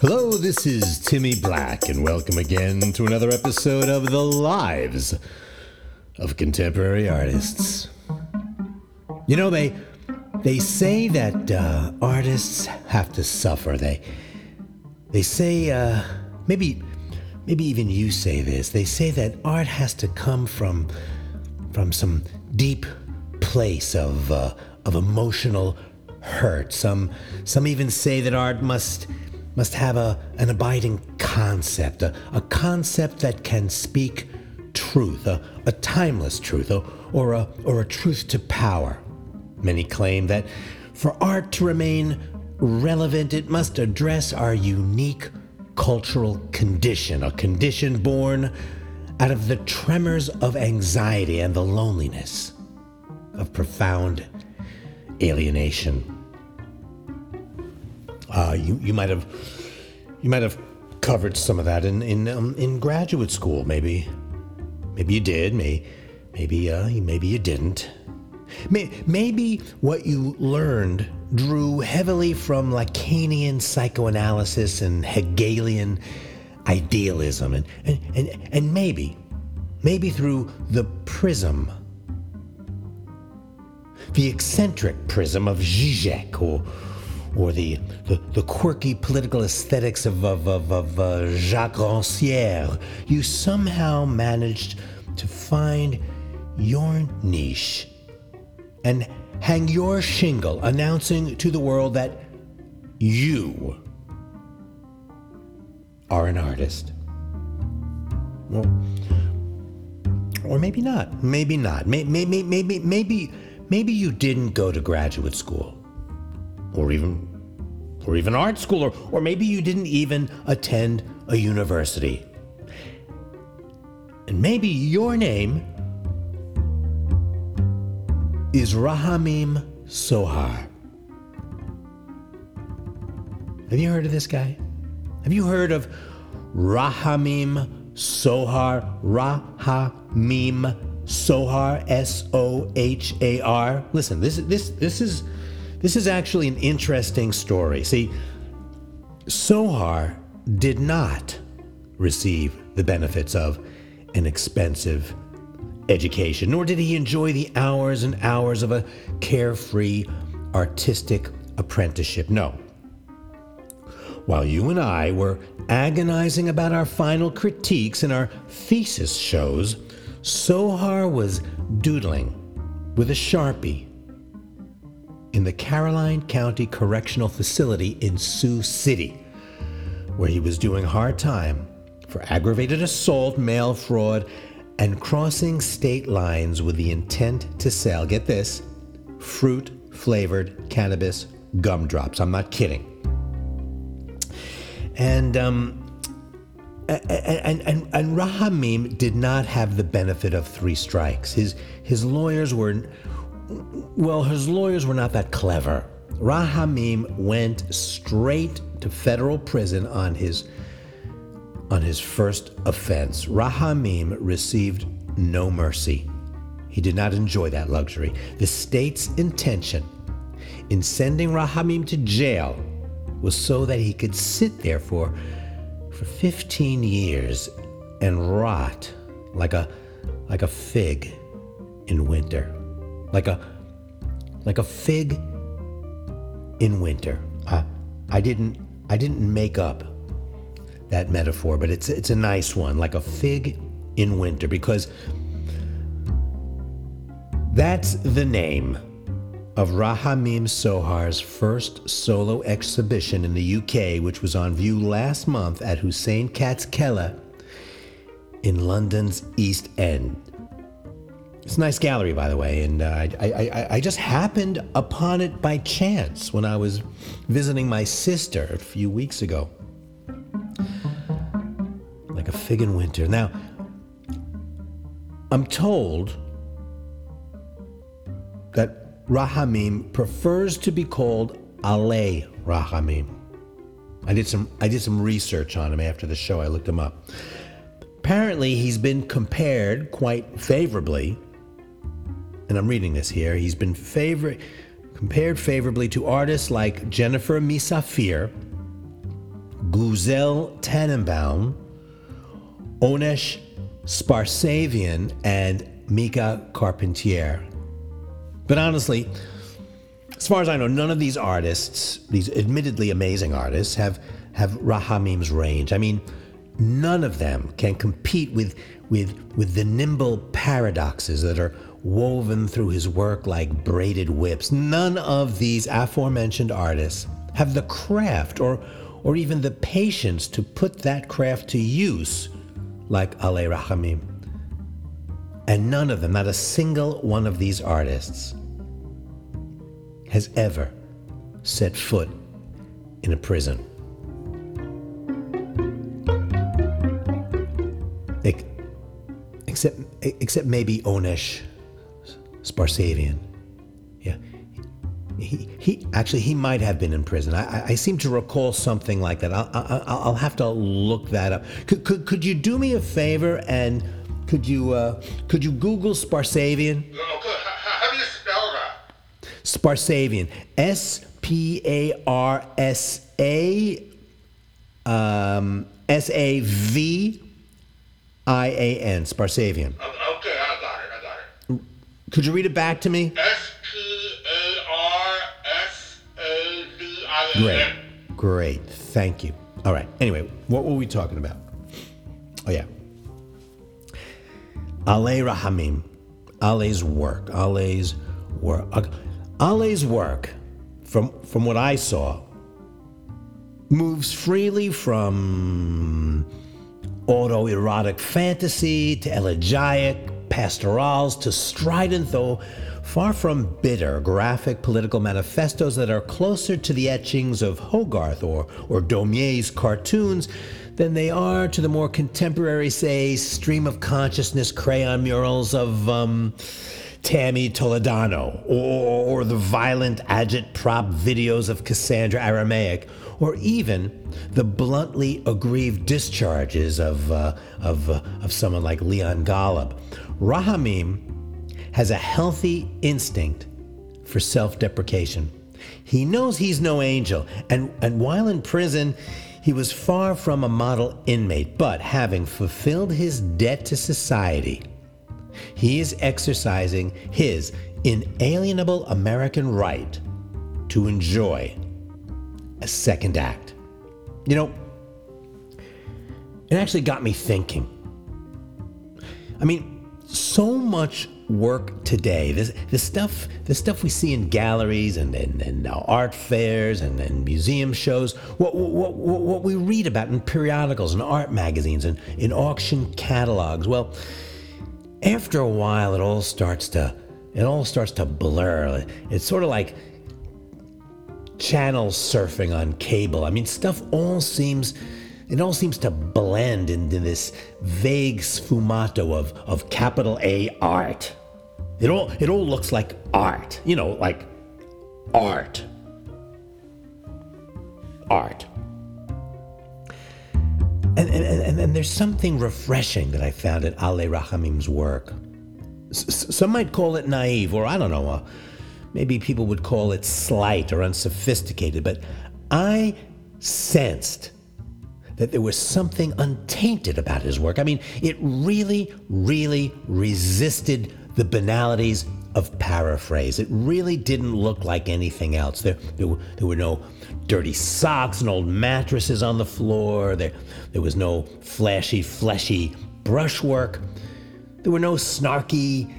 Hello, this is Timmy Black, and welcome again to another episode of The Lives of Contemporary Artists. You know, they they say that uh, artists have to suffer. They they say uh, maybe maybe even you say this. They say that art has to come from from some deep place of uh, of emotional hurt. Some some even say that art must must have a, an abiding concept, a, a concept that can speak truth, a, a timeless truth, or, or, a, or a truth to power. Many claim that for art to remain relevant, it must address our unique cultural condition, a condition born out of the tremors of anxiety and the loneliness of profound alienation. Uh, you, you might have you might have covered some of that in in um, in graduate school. Maybe maybe you did. Maybe maybe uh, maybe you didn't. Maybe what you learned drew heavily from Lacanian psychoanalysis and Hegelian idealism, and, and, and, and maybe, maybe through the prism, the eccentric prism of Zizek or, or the, the, the quirky political aesthetics of, of, of, of uh, Jacques Rancière, you somehow managed to find your niche and hang your shingle announcing to the world that you are an artist. Well, or maybe not. Maybe not. Maybe, maybe, maybe, maybe, maybe you didn't go to graduate school or even or even art school or, or maybe you didn't even attend a university and maybe your name is Rahamim Sohar. Have you heard of this guy? Have you heard of Rahamim Sohar? Rahamim Sohar, S O H A R. Listen, this, this, this is this is actually an interesting story. See, Sohar did not receive the benefits of an expensive education, nor did he enjoy the hours and hours of a carefree artistic apprenticeship. No. While you and I were agonizing about our final critiques and our thesis shows, Sohar was doodling with a sharpie in the Caroline County Correctional Facility in Sioux City, where he was doing hard time for aggravated assault, mail fraud, and crossing state lines with the intent to sell, get this, fruit flavored cannabis gumdrops. I'm not kidding. And, um, and, and, and, Rahamim did not have the benefit of three strikes. His, his lawyers were, well, his lawyers were not that clever. Rahamim went straight to federal prison on his on his first offense. Rahamim received no mercy. He did not enjoy that luxury. The state's intention in sending Rahamim to jail was so that he could sit there for for 15 years and rot like a like a fig in winter like a like a fig in winter. I, didn't I didn't make up that metaphor, but it's it's a nice one, like a fig in winter, because that's the name of Rahamim Sohar's first solo exhibition in the UK, which was on view last month at Hussein Katz Kella in London's East End. It's a nice gallery, by the way, and uh, I, I, I just happened upon it by chance when I was visiting my sister a few weeks ago. Like a fig in winter. Now, I'm told that Rahamim prefers to be called Ale Rahamim. I did some I did some research on him after the show. I looked him up. Apparently, he's been compared quite favorably and I'm reading this here, he's been favor- compared favorably to artists like Jennifer Misafir, Guzel Tannenbaum, Onesh Sparsavian, and Mika Carpentier. But honestly, as far as I know, none of these artists, these admittedly amazing artists, have have Rahamim's range. I mean, none of them can compete with with with the nimble paradoxes that are woven through his work like braided whips. None of these aforementioned artists have the craft or or even the patience to put that craft to use like Ale Rahamim. And none of them, not a single one of these artists, has ever set foot in a prison. Except, except maybe Onesh Sparsavian. Yeah. He, he actually he might have been in prison. I, I seem to recall something like that. I'll, I'll, I'll have to look that up. Could, could, could you do me a favor and could you uh, could you Google Sparsavian? How do you spell that? Sparsavian. S P A R S A S A V I A N. um, S A V I A N. Sparsavian. Could you read it back to me? S P A R S A V I A Great. Great. Thank you. All right. Anyway, what were we talking about? Oh, yeah. Ale Rahamim. Ale's work. Ale's work. Ale's work, from, from what I saw, moves freely from autoerotic fantasy to elegiac pastorals to strident, though far from bitter, graphic political manifestos that are closer to the etchings of Hogarth or, or Daumier's cartoons than they are to the more contemporary, say, stream of consciousness crayon murals of um, Tammy Toledano, or, or the violent agitprop videos of Cassandra Aramaic, or even the bluntly aggrieved discharges of, uh, of, uh, of someone like Leon Golub. Rahamim has a healthy instinct for self deprecation. He knows he's no angel, and, and while in prison, he was far from a model inmate, but having fulfilled his debt to society, he is exercising his inalienable American right to enjoy a second act. You know, it actually got me thinking. I mean, so much work today. This, the stuff, the stuff we see in galleries and, and, and art fairs and, and museum shows. What, what, what, what we read about in periodicals and art magazines and in auction catalogs. Well, after a while, it all starts to, it all starts to blur. It's sort of like channel surfing on cable. I mean, stuff all seems it all seems to blend into this vague sfumato of, of capital A art. It all it all looks like art, you know, like art. Art. And, and, and, and there's something refreshing that I found in Ale Rahamim's work. S- some might call it naive, or I don't know, uh, maybe people would call it slight or unsophisticated, but I sensed that there was something untainted about his work. I mean, it really, really resisted the banalities of paraphrase. It really didn't look like anything else. There, there, were, there were no dirty socks and old mattresses on the floor. There, there was no flashy, fleshy brushwork. There were no snarky,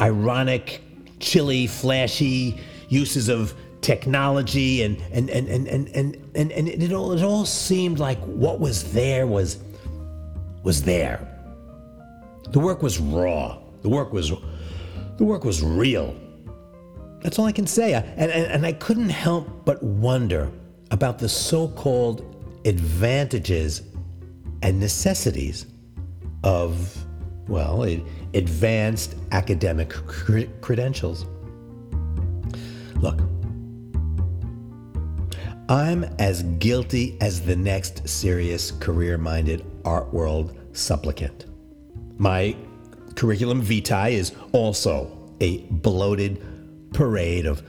ironic, chilly, flashy uses of technology and and and and and and, and, it all it all seemed like what was there was was there. The work was raw. The work was the work was real. That's all I can say. And, and, and I couldn't help but wonder about the so-called advantages and necessities of, well, advanced academic cre- credentials. Look, I'm as guilty as the next serious career minded art world supplicant. My curriculum vitae is also a bloated parade of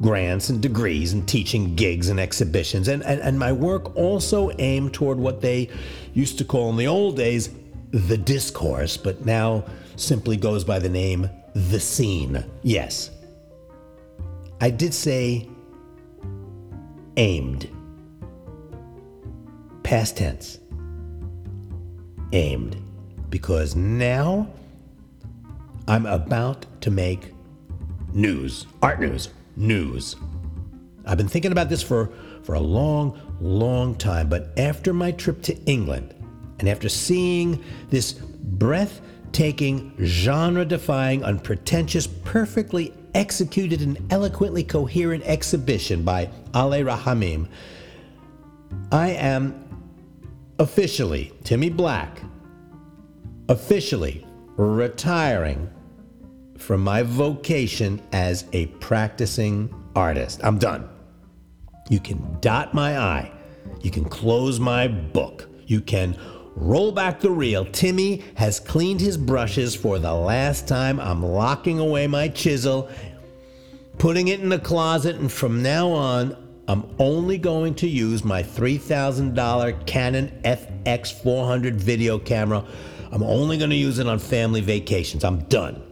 grants and degrees and teaching gigs and exhibitions. And, and, and my work also aimed toward what they used to call in the old days the discourse, but now simply goes by the name the scene. Yes. I did say aimed. Past tense. Aimed. Because now I'm about to make news, art news, news. I've been thinking about this for, for a long, long time, but after my trip to England and after seeing this breathtaking, genre defying, unpretentious, perfectly executed, an eloquently coherent exhibition by Ale Rahamim, I am officially, Timmy Black, officially retiring from my vocation as a practicing artist. I'm done. You can dot my I. You can close my book. You can roll back the reel. Timmy has cleaned his brushes for the last time. I'm locking away my chisel, putting it in the closet, and from now on, I'm only going to use my $3,000 Canon FX400 video camera. I'm only going to use it on family vacations. I'm done.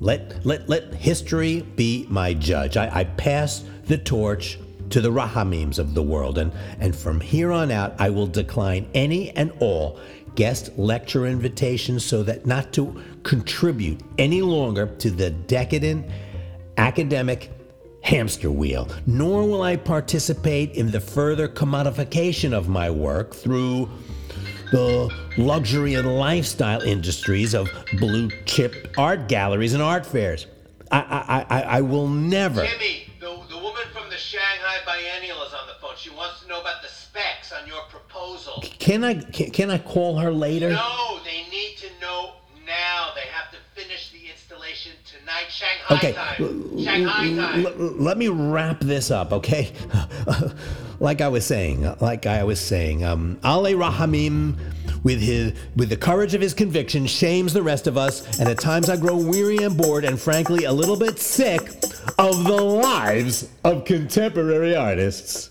Let, let, let history be my judge. I, I pass the torch to the Rahamims of the world, and, and from here on out, I will decline any and all guest lecture invitations so that not to contribute any longer to the decadent academic hamster wheel, nor will I participate in the further commodification of my work through the luxury and lifestyle industries of blue chip art galleries and art fairs. I, I, I, I will never. Timmy, Can I can, can I call her later? No, they need to know now. They have to finish the installation tonight, Shanghai Okay, time. Shanghai time. l- l- let me wrap this up, okay? like I was saying, like I was saying, um, Ale Rahamim, with his with the courage of his conviction, shames the rest of us, and at times I grow weary and bored, and frankly a little bit sick of the lives of contemporary artists.